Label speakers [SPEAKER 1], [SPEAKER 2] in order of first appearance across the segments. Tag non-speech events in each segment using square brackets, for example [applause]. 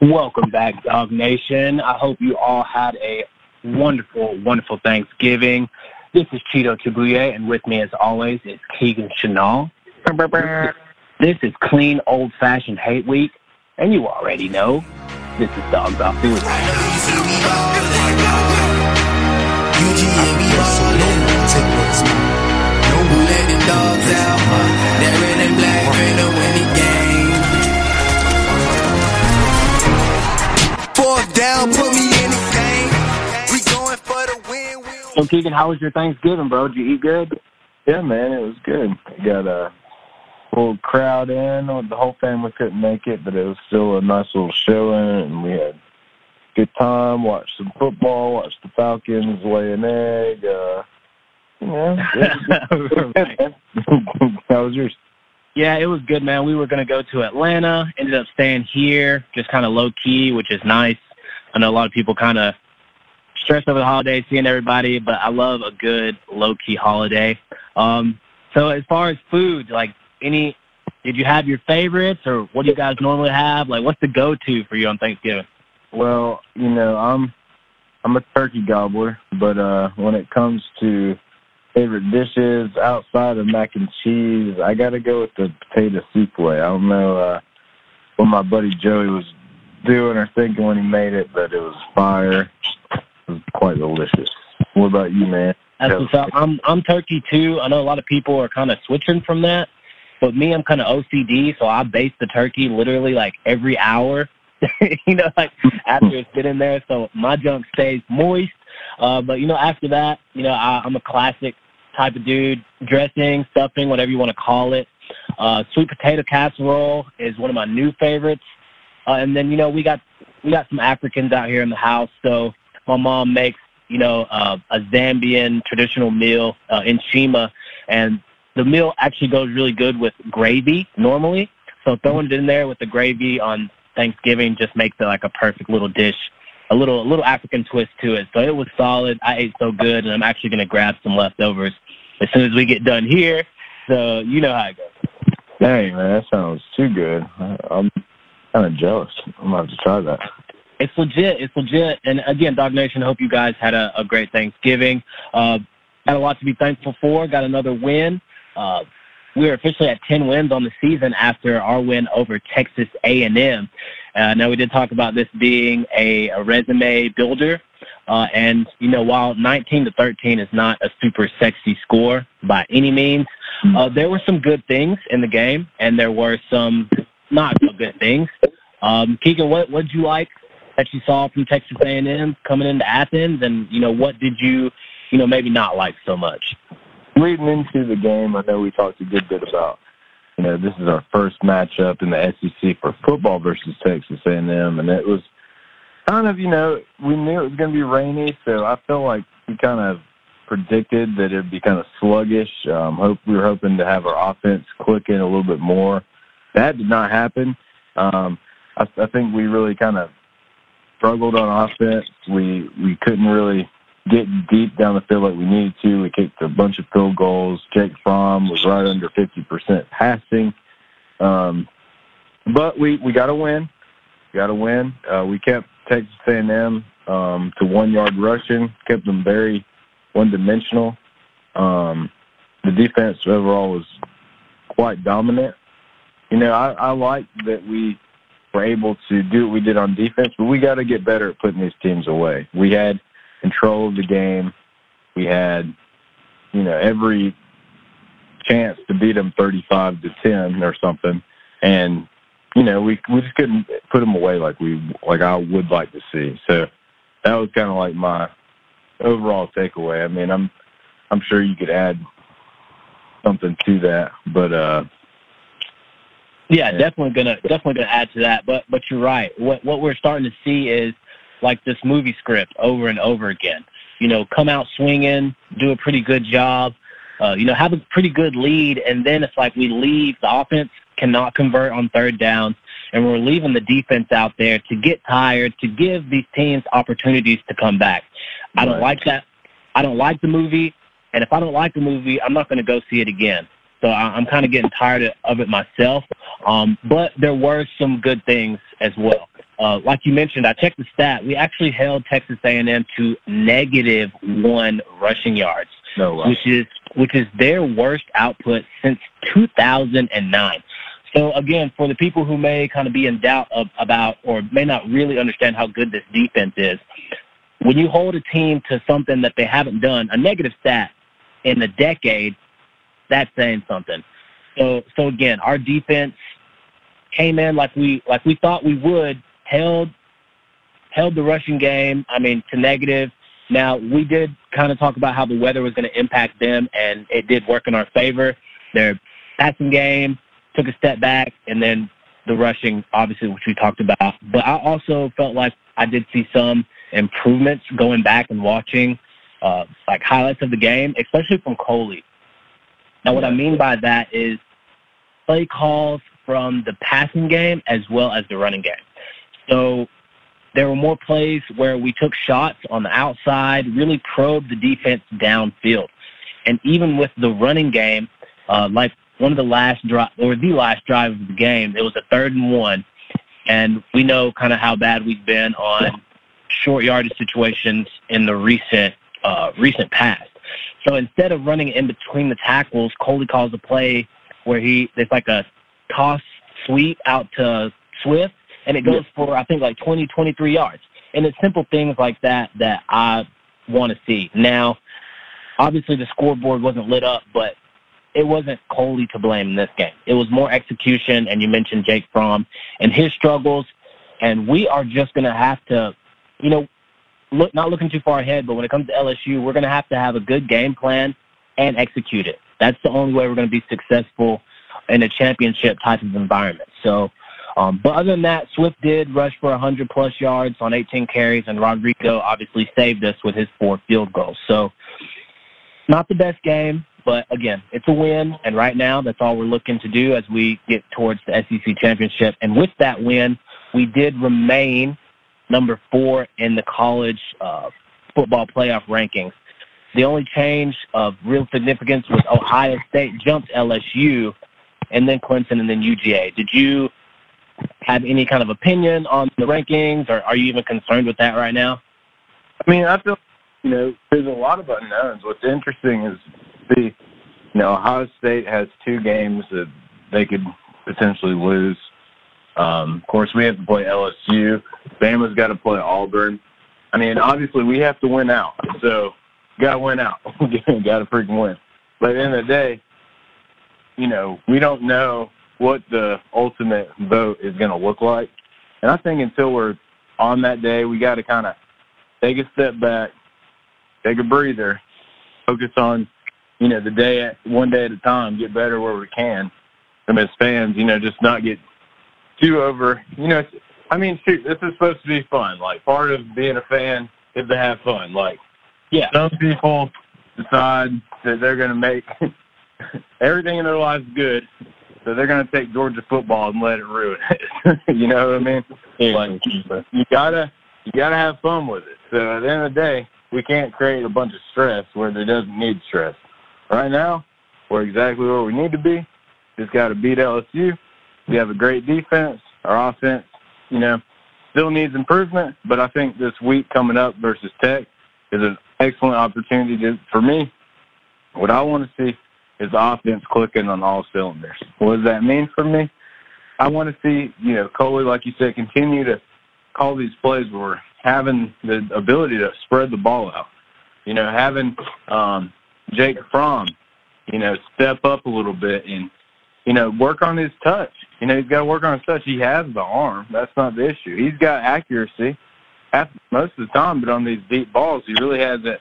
[SPEAKER 1] Welcome back, Dog Nation. I hope you all had a wonderful, wonderful Thanksgiving. This is Cheeto Tabuye, and with me, as always, is Keegan Chanel. This is clean, old-fashioned hate week, and you already know this is Dogs Off the
[SPEAKER 2] down, put me in the game. We going for the win.
[SPEAKER 1] So, Keegan, how was your Thanksgiving, bro? Did you eat good?
[SPEAKER 3] Yeah, man, it was good. We got a little crowd in. The whole family couldn't make it, but it was still a nice little showing, and we had a good time. Watched some football. Watched the Falcons lay an egg. Uh, you know, [laughs] [laughs] how was yours?
[SPEAKER 1] Yeah, it was good, man. We were going to go to Atlanta, ended up staying here, just kind of low key, which is nice. I know a lot of people kind of stress over the holidays, seeing everybody, but I love a good low key holiday. Um, so as far as food, like any, did you have your favorites, or what do you guys normally have? Like, what's the go to for you on Thanksgiving?
[SPEAKER 3] Well, you know, I'm I'm a turkey gobbler, but uh, when it comes to favorite dishes outside of mac and cheese, I got to go with the potato souffle. I don't know uh, what my buddy Joey was doing or thinking when he made it, but it was fire. It was quite delicious. What about you, man?
[SPEAKER 1] That's what's up. I'm I'm turkey too. I know a lot of people are kind of switching from that, but me, I'm kind of OCD, so I base the turkey literally like every hour. [laughs] you know, like after it's been in there, so my junk stays moist. Uh, but you know, after that, you know, I, I'm a classic type of dude. Dressing, stuffing, whatever you want to call it. Uh, sweet potato casserole is one of my new favorites. Uh, and then you know we got we got some Africans out here in the house, so my mom makes you know uh, a Zambian traditional meal uh, in Shima, and the meal actually goes really good with gravy normally. So throwing it in there with the gravy on Thanksgiving just makes it like a perfect little dish, a little a little African twist to it. So it was solid. I ate so good, and I'm actually gonna grab some leftovers as soon as we get done here. So you know how it goes.
[SPEAKER 3] Dang man, that sounds too good. I'm kind of jealous. I'm have to try that.
[SPEAKER 1] It's legit. It's legit. And again, Dog Nation, I hope you guys had a, a great Thanksgiving. Uh, had a lot to be thankful for. Got another win. Uh, we are officially at 10 wins on the season after our win over Texas A&M. Uh, now we did talk about this being a, a resume builder, uh, and you know while 19 to 13 is not a super sexy score by any means, uh, there were some good things in the game, and there were some not so good things. Um, Keegan, what what did you like that you saw from Texas A&M coming into Athens, and you know what did you you know maybe not like so much?
[SPEAKER 3] leading into the game, I know we talked a good bit about, you know, this is our first matchup in the SEC for football versus Texas A&M, and it was kind of, you know, we knew it was going to be rainy, so I felt like we kind of predicted that it'd be kind of sluggish. Um, hope we were hoping to have our offense clicking a little bit more. That did not happen. Um, I, I think we really kind of struggled on offense. We we couldn't really get deep down the field like we needed to. We kicked a bunch of field goals. Jake Fromm was right under 50% passing. Um, but we, we got to win. Got to win. Uh, we kept Texas A&M um, to one yard rushing, kept them very one dimensional. Um, the defense overall was quite dominant. You know, I, I like that we were able to do what we did on defense, but we got to get better at putting these teams away. We had control of the game. We had, you know, every chance to beat them 35 to 10 or something. And, you know, we, we just couldn't put them away like we, like I would like to see. So that was kind of like my overall takeaway. I mean, I'm, I'm sure you could add something to that, but, uh,
[SPEAKER 1] yeah, definitely gonna definitely gonna add to that. But but you're right. What what we're starting to see is like this movie script over and over again. You know, come out swinging, do a pretty good job, uh, you know, have a pretty good lead, and then it's like we leave the offense cannot convert on third down, and we're leaving the defense out there to get tired, to give these teams opportunities to come back. I don't like that. I don't like the movie, and if I don't like the movie, I'm not going to go see it again. So I, I'm kind of getting tired of it myself. Um, but there were some good things as well. uh, like you mentioned, I checked the stat. We actually held Texas A&M to negative one rushing yards,
[SPEAKER 3] No way.
[SPEAKER 1] which is which is their worst output since 2009. So again, for the people who may kind of be in doubt of, about or may not really understand how good this defense is, when you hold a team to something that they haven't done, a negative stat in a decade, that's saying something. So so again, our defense came in like we like we thought we would, held held the rushing game. I mean to negative. Now we did kind of talk about how the weather was going to impact them, and it did work in our favor. Their passing game took a step back, and then the rushing, obviously, which we talked about. But I also felt like I did see some improvements going back and watching uh, like highlights of the game, especially from Coley. Now, what I mean by that is play calls from the passing game as well as the running game. So there were more plays where we took shots on the outside, really probed the defense downfield. And even with the running game, uh, like one of the last drive or the last drive of the game, it was a third and one. And we know kind of how bad we've been on short yardage situations in the recent uh, recent past. So instead of running in between the tackles, Coley calls a play where he it's like a toss sweep out to Swift, and it goes for I think like 20, 23 yards. And it's simple things like that that I want to see. Now, obviously the scoreboard wasn't lit up, but it wasn't Coley to blame in this game. It was more execution, and you mentioned Jake Fromm and his struggles. And we are just going to have to, you know, look not looking too far ahead, but when it comes to LSU, we're going to have to have a good game plan and execute it. That's the only way we're going to be successful in a championship type of environment. So, um, but other than that, Swift did rush for 100 plus yards on 18 carries, and Rodrigo obviously saved us with his four field goals. So, not the best game, but again, it's a win, and right now that's all we're looking to do as we get towards the SEC championship. And with that win, we did remain number four in the college uh, football playoff rankings. The only change of real significance was Ohio State jumped LSU, and then Clemson, and then UGA. Did you have any kind of opinion on the rankings, or are you even concerned with that right now?
[SPEAKER 3] I mean, I feel you know there's a lot of unknowns. What's interesting is the you know Ohio State has two games that they could potentially lose. Um, of course, we have to play LSU. Bama's got to play Auburn. I mean, obviously, we have to win out. So, got to win out. [laughs] got to freaking win. But at the end of the day, you know, we don't know what the ultimate vote is going to look like. And I think until we're on that day, we got to kind of take a step back, take a breather, focus on, you know, the day at one day at a time, get better where we can. And as fans, you know, just not get too over. You know, I mean, shoot, this is supposed to be fun. Like part of being a fan is to have fun. Like,
[SPEAKER 1] Yeah.
[SPEAKER 3] some people decide that they're going to make [laughs] everything in their life good, so they're going to take Georgia football and let it ruin it. [laughs] you know what I mean? Like, you gotta you gotta have fun with it. So at the end of the day, we can't create a bunch of stress where there doesn't need stress. Right now, we're exactly where we need to be. Just got to beat LSU. We have a great defense. Our offense, you know, still needs improvement, but I think this week coming up versus Tech is an excellent opportunity to, for me. What I want to see is the offense clicking on all cylinders. What does that mean for me? I want to see, you know, Coley, like you said, continue to call these plays where we're having the ability to spread the ball out. You know, having um, Jake Fromm, you know, step up a little bit and, you know, work on his touch. You know, he's got to work on his touch. He has the arm. That's not the issue. He's got accuracy half, most of the time, but on these deep balls, he really hasn't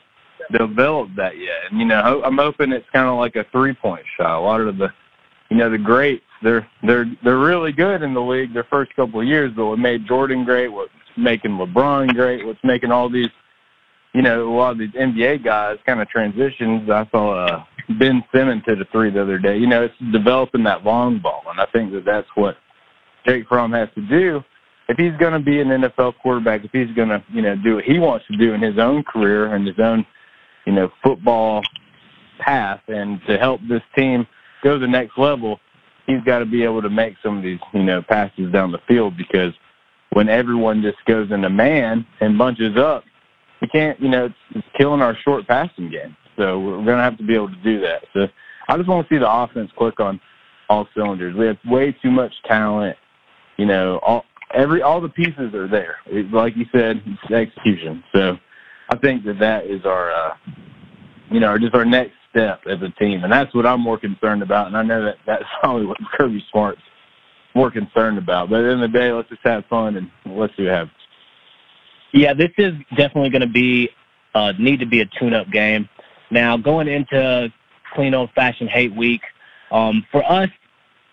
[SPEAKER 3] developed that yet. And, you know, I'm hoping it's kind of like a three-point shot. A lot of the, you know, the greats, they're they're they're really good in the league their first couple of years, but what made Jordan great, what's making LeBron great, what's making all these, you know, a lot of these NBA guys kind of transitions. I saw uh, Ben Simmons hit a three the other day. You know, it's developing that long ball, and I think that that's what Jake Fromm has to do if he's going to be an NFL quarterback. If he's going to, you know, do what he wants to do in his own career and his own, you know, football path, and to help this team go to the next level, he's got to be able to make some of these, you know, passes down the field because when everyone just goes into man and bunches up, we can't, you know, it's, it's killing our short passing game. So we're going to have to be able to do that. So I just want to see the offense click on all cylinders. We have way too much talent. You know, all every all the pieces are there. It, like you said, it's execution. So I think that that is our, uh, you know, just our next step as a team, and that's what I'm more concerned about. And I know that that's [laughs] probably what Kirby Smart's more concerned about. But at the end of the day, let's just have fun and let's see what happens.
[SPEAKER 1] Yeah, this is definitely going to be uh, need to be a tune-up game. Now, going into clean old-fashioned hate week, um, for us,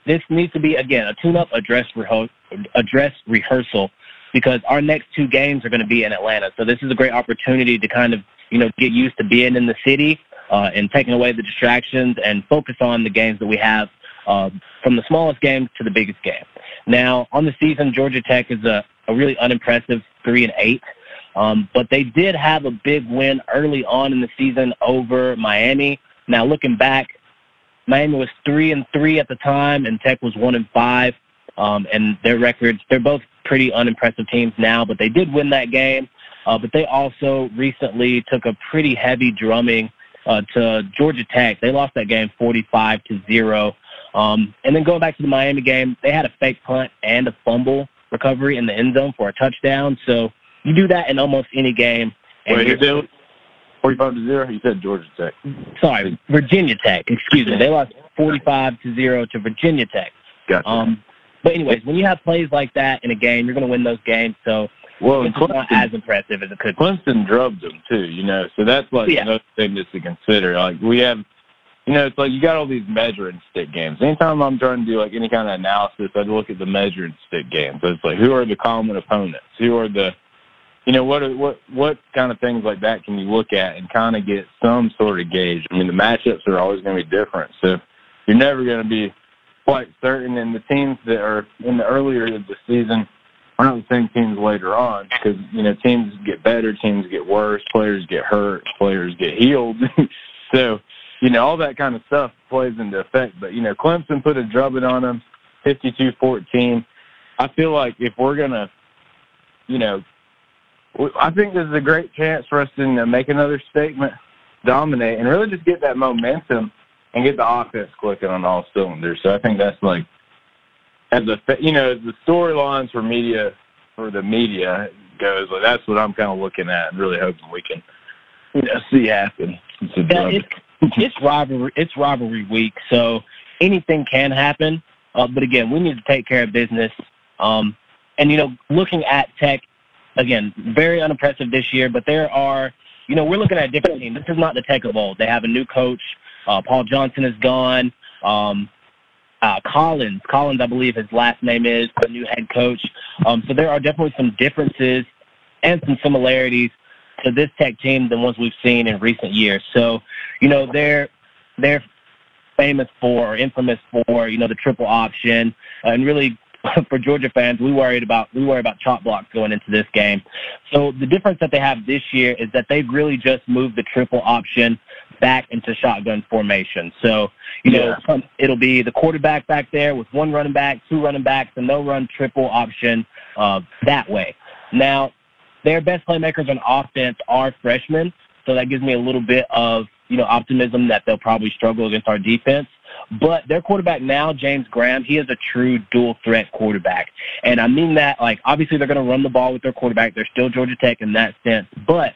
[SPEAKER 1] this needs to be again a tune-up, address reho- address rehearsal, because our next two games are going to be in Atlanta. So this is a great opportunity to kind of you know get used to being in the city uh, and taking away the distractions and focus on the games that we have uh, from the smallest game to the biggest game. Now, on the season, Georgia Tech is a, a really unimpressive three and eight. Um, but they did have a big win early on in the season over Miami. Now, looking back, Miami was three and three at the time, and Tech was one and five. Um, and their records, they're both pretty unimpressive teams now, but they did win that game. Uh, but they also recently took a pretty heavy drumming uh, to Georgia Tech. They lost that game 45 to zero. Um, and then going back to the Miami game, they had a fake punt and a fumble recovery in the end zone for a touchdown. So you do that in almost any game.
[SPEAKER 3] And Wait, you 45 to 0? You said Georgia Tech.
[SPEAKER 1] Sorry, Virginia Tech. Excuse me. They lost 45 to 0 to Virginia Tech.
[SPEAKER 3] Gotcha.
[SPEAKER 1] Um, but anyways, when you have plays like that in a game, you're going to win those games. So well, it's Clemson, not as impressive as it could.
[SPEAKER 3] Be. Clemson drubbed them too, you know. So that's like yeah. another thing just to consider. Like we have you know, it's like you got all these measuring stick games. Anytime I'm trying to do like any kind of analysis, I look at the measuring stick games. So it's like who are the common opponents? Who are the you know what what what kind of things like that can you look at and kind of get some sort of gauge? I mean, the matchups are always going to be different, so you're never going to be quite certain. And the teams that are in the earlier of the season are not the same teams later on because you know teams get better, teams get worse, players get hurt, players get healed. [laughs] so you know, all that kind of stuff plays into effect. But, you know, Clemson put a drubbing on them, 52-14. I feel like if we're to, you know, I think this is a great chance for us to make another statement, dominate, and really just get that momentum and get the offense clicking on all cylinders. So I think that's like, as a, you know, the storylines for media, for the media goes, like that's what I'm kind of looking at and really hoping we can, you know, see happen.
[SPEAKER 1] Yeah, it's, it's rivalry. It's rivalry week, so anything can happen. Uh, but again, we need to take care of business. Um, and you know, looking at Tech, again, very unimpressive this year. But there are, you know, we're looking at a different team. This is not the Tech of old. They have a new coach. Uh, Paul Johnson is gone. Um, uh, Collins, Collins, I believe his last name is the new head coach. Um, so there are definitely some differences and some similarities to this Tech team than ones we've seen in recent years. So, you know, they're they're famous for or infamous for, you know, the triple option, and really [laughs] for Georgia fans, we worried about we worry about chop blocks going into this game. So the difference that they have this year is that they've really just moved the triple option back into shotgun formation. So you know yeah. it'll be the quarterback back there with one running back, two running backs, and they'll run triple option uh, that way. Now their best playmakers on offense are freshmen, so that gives me a little bit of you know optimism that they'll probably struggle against our defense. But their quarterback now, James Graham, he is a true dual threat quarterback, and I mean that like obviously they're going to run the ball with their quarterback. They're still Georgia Tech in that sense, but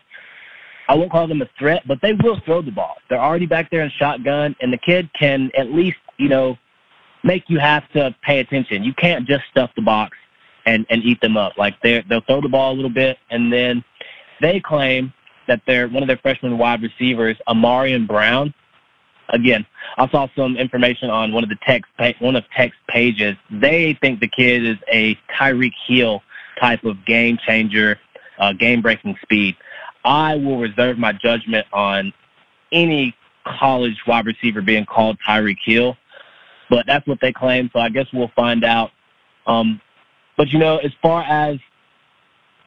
[SPEAKER 1] I won't call them a threat, but they will throw the ball. They're already back there in shotgun, and the kid can at least you know make you have to pay attention. You can't just stuff the box and and eat them up. Like they they'll throw the ball a little bit, and then they claim that they're one of their freshman wide receivers, Ahmarean Brown. Again, I saw some information on one of the text one of text pages. They think the kid is a Tyreek Hill type of game changer, uh, game breaking speed. I will reserve my judgment on any college wide receiver being called Tyreek Hill, but that's what they claim. So I guess we'll find out. Um, but you know, as far as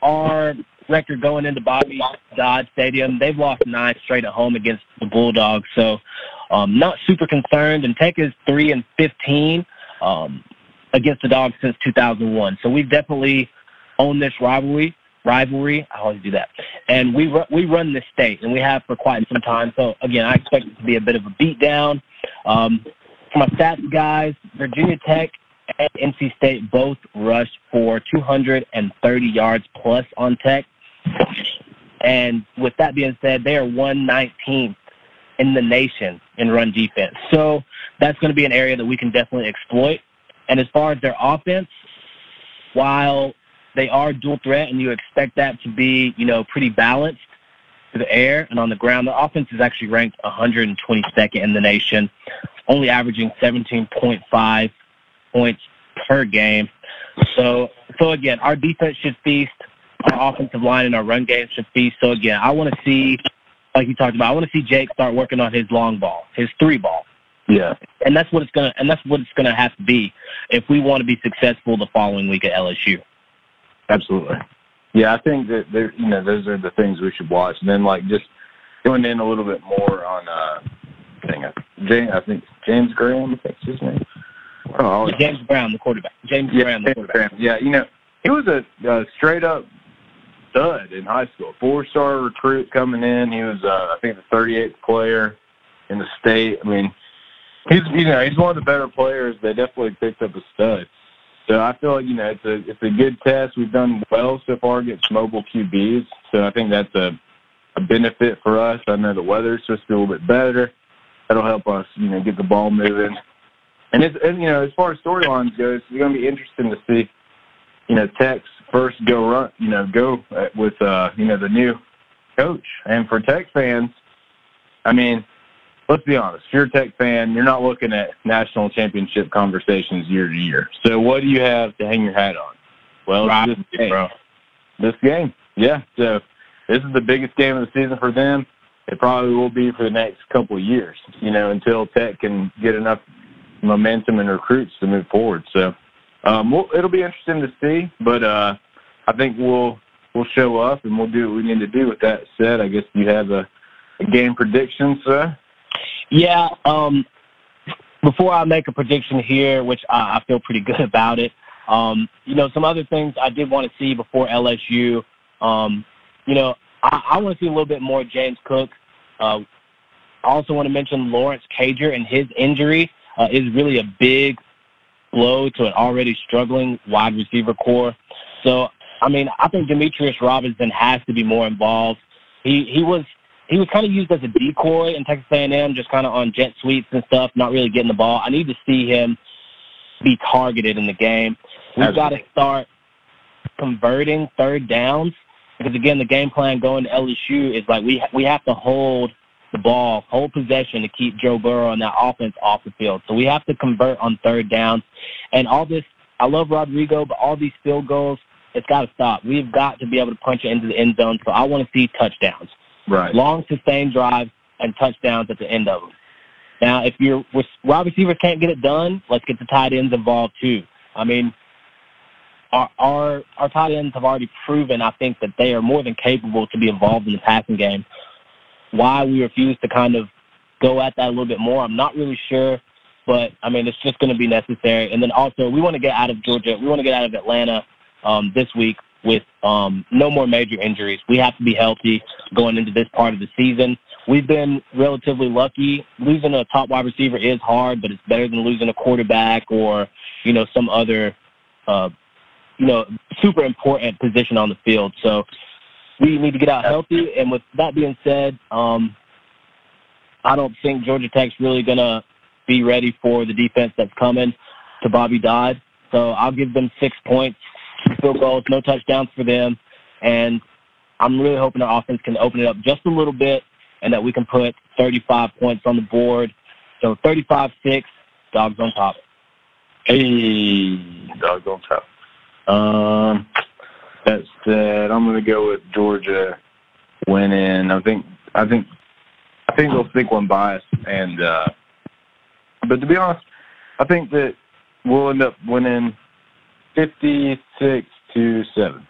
[SPEAKER 1] our record going into Bobby Dodd Stadium, they've lost nine straight at home against the Bulldogs. So, um, not super concerned. And Tech is three and fifteen um, against the Dogs since 2001. So we've definitely own this rivalry. Rivalry, I always do that, and we ru- we run this state, and we have for quite some time. So again, I expect it to be a bit of a beatdown. Um, for my stats guys, Virginia Tech and NC State both rushed for 230 yards plus on Tech. And with that being said, they are 119th in the nation in run defense. So that's going to be an area that we can definitely exploit. And as far as their offense, while they are dual threat and you expect that to be, you know, pretty balanced to the air and on the ground, the offense is actually ranked 122nd in the nation, only averaging 17.5 points per game. So, so again, our defense should feast, our offensive line and our run game should feast. So again, I want to see, like you talked about, I want to see Jake start working on his long ball, his three ball.
[SPEAKER 3] Yeah.
[SPEAKER 1] And that's what it's gonna and that's what it's gonna have to be if we want to be successful the following week at LSU.
[SPEAKER 3] Absolutely. Yeah, I think that there, you know those are the things we should watch, and then like just going in a little bit more on uh, it, James, I think James Graham, I think's his name. Oh,
[SPEAKER 1] James Brown, the quarterback. James
[SPEAKER 3] yeah,
[SPEAKER 1] Brown, the
[SPEAKER 3] James
[SPEAKER 1] quarterback.
[SPEAKER 3] Graham. Yeah, you know he was a, a straight up stud in high school, four star recruit coming in. He was uh, I think the 38th player in the state. I mean, he's you know he's one of the better players. They definitely picked up a stud. So I feel like you know it's a it's a good test. We've done well so far against mobile QBs, so I think that's a a benefit for us. I know the weather's supposed to be a little bit better. That'll help us, you know, get the ball moving. And it's and, you know as far as storylines goes, it's going to be interesting to see, you know, Tech's first go run, you know, go with uh, you know the new coach. And for Tech fans, I mean, let's be honest. If you're a Tech fan, you're not looking at national championship conversations year to year. So what do you have to hang your hat on? Well,
[SPEAKER 1] Right,
[SPEAKER 3] this game.
[SPEAKER 1] bro.
[SPEAKER 3] This game, yeah. So this is the biggest game of the season for them. It probably will be for the next couple of years. You know, until Tech can get enough momentum and recruits to move forward. So um, we'll, it'll be interesting to see. But uh, I think we'll we'll show up and we'll do what we need to do. With that said, I guess you have a, a game prediction, sir.
[SPEAKER 1] Yeah. Um, before I make a prediction here, which I, I feel pretty [laughs] good about it, um, you know, some other things I did want to see before LSU. Um, you know, I, I want to see a little bit more James Cook. Uh, I also want to mention Lawrence Cager and his injury uh, is really a big blow to an already struggling wide receiver corps. So, I mean, I think Demetrius Robinson has to be more involved. He he was he was kind of used as a decoy in Texas A&M, just kind of on jet sweeps and stuff, not really getting the ball. I need to see him be targeted in the game. We've got to start converting third downs because again, the game plan going to LSU is like we we have to hold the ball, hold possession to keep Joe Burrow and that offense off the field. So we have to convert on third downs, and all this. I love Rodrigo, but all these field goals, it's got to stop. We've got to be able to punch it into the end zone. So I want to see touchdowns
[SPEAKER 3] Right.
[SPEAKER 1] long sustained drives and touchdowns at the end of them. Now, if your wide receivers can't get it done, let's get the tight ends involved too. I mean, our our our tight ends have already proven, I think, that they are more than capable to be involved in the passing game. Why we refuse to kind of go at that a little bit more, I'm not really sure. But I mean, it's just going to be necessary. And then also, we want to get out of Georgia. We want to get out of Atlanta um, this week with um, no more major injuries. We have to be healthy going into this part of the season. We've been relatively lucky. Losing a top wide receiver is hard, but it's better than losing a quarterback or you know some other uh, you know super important position on the field. So we need to get out healthy. And with that being said, um, I don't think Georgia Tech's really gonna be ready for the defense that's coming to Bobby Dodd. So I'll give them six points, two field goals, no touchdowns for them, and I'm really hoping our offense can open it up just a little bit, and that we can put 35 points on the board. So 35-6, dogs on top.
[SPEAKER 3] Hey, dog on top. Um, that said, I'm going to go with Georgia winning. I think, I think, I think they'll stick one bias, and uh, but to be honest, I think that we'll end up winning 56 to seven.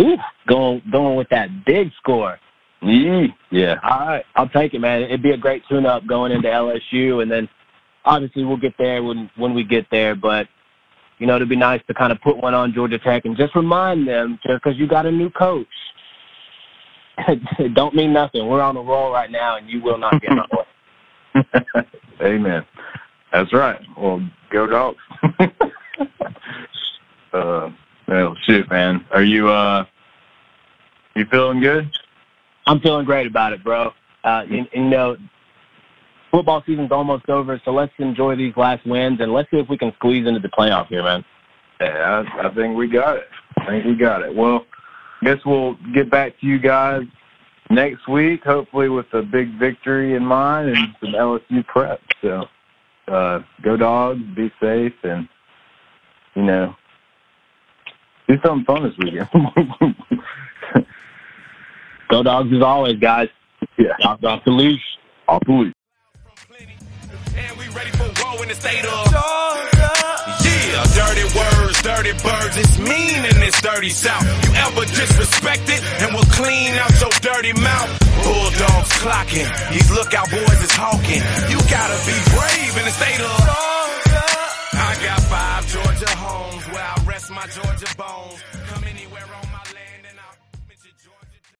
[SPEAKER 1] Ooh, going going with that big score.
[SPEAKER 3] Yee. Yeah.
[SPEAKER 1] All right, I'll take it, man. It'd be a great tune-up going into LSU, and then obviously we'll get there when when we get there. But you know, it'd be nice to kind of put one on Georgia Tech and just remind them, just because you got a new coach, it [laughs] don't mean nothing. We're on a roll right now, and you will not get my way. [laughs]
[SPEAKER 3] Amen. That's right. Well, go dogs. [laughs] uh, well, shoot, man. Are you uh, you feeling good?
[SPEAKER 1] I'm feeling great about it, bro. Uh, you, you know, football season's almost over, so let's enjoy these last wins and let's see if we can squeeze into the playoff here, man.
[SPEAKER 3] Yeah, I, I think we got it. I think we got it. Well, I guess we'll get back to you guys next week, hopefully with a big victory in mind and some LSU prep. So, uh, go dogs, be safe, and you know, do something fun this weekend. [laughs]
[SPEAKER 1] go dogs as always, guys.
[SPEAKER 3] Yeah,
[SPEAKER 1] off, off the leash.
[SPEAKER 3] Off the leash.
[SPEAKER 2] In the state of Georgia. Yeah, dirty words, dirty birds. It's mean in this dirty south. You ever disrespect it and will clean out your dirty mouth. Bulldogs clocking. These lookout boys is hawking. You gotta be brave in the state of Georgia. I got five Georgia homes where I rest my Georgia bones.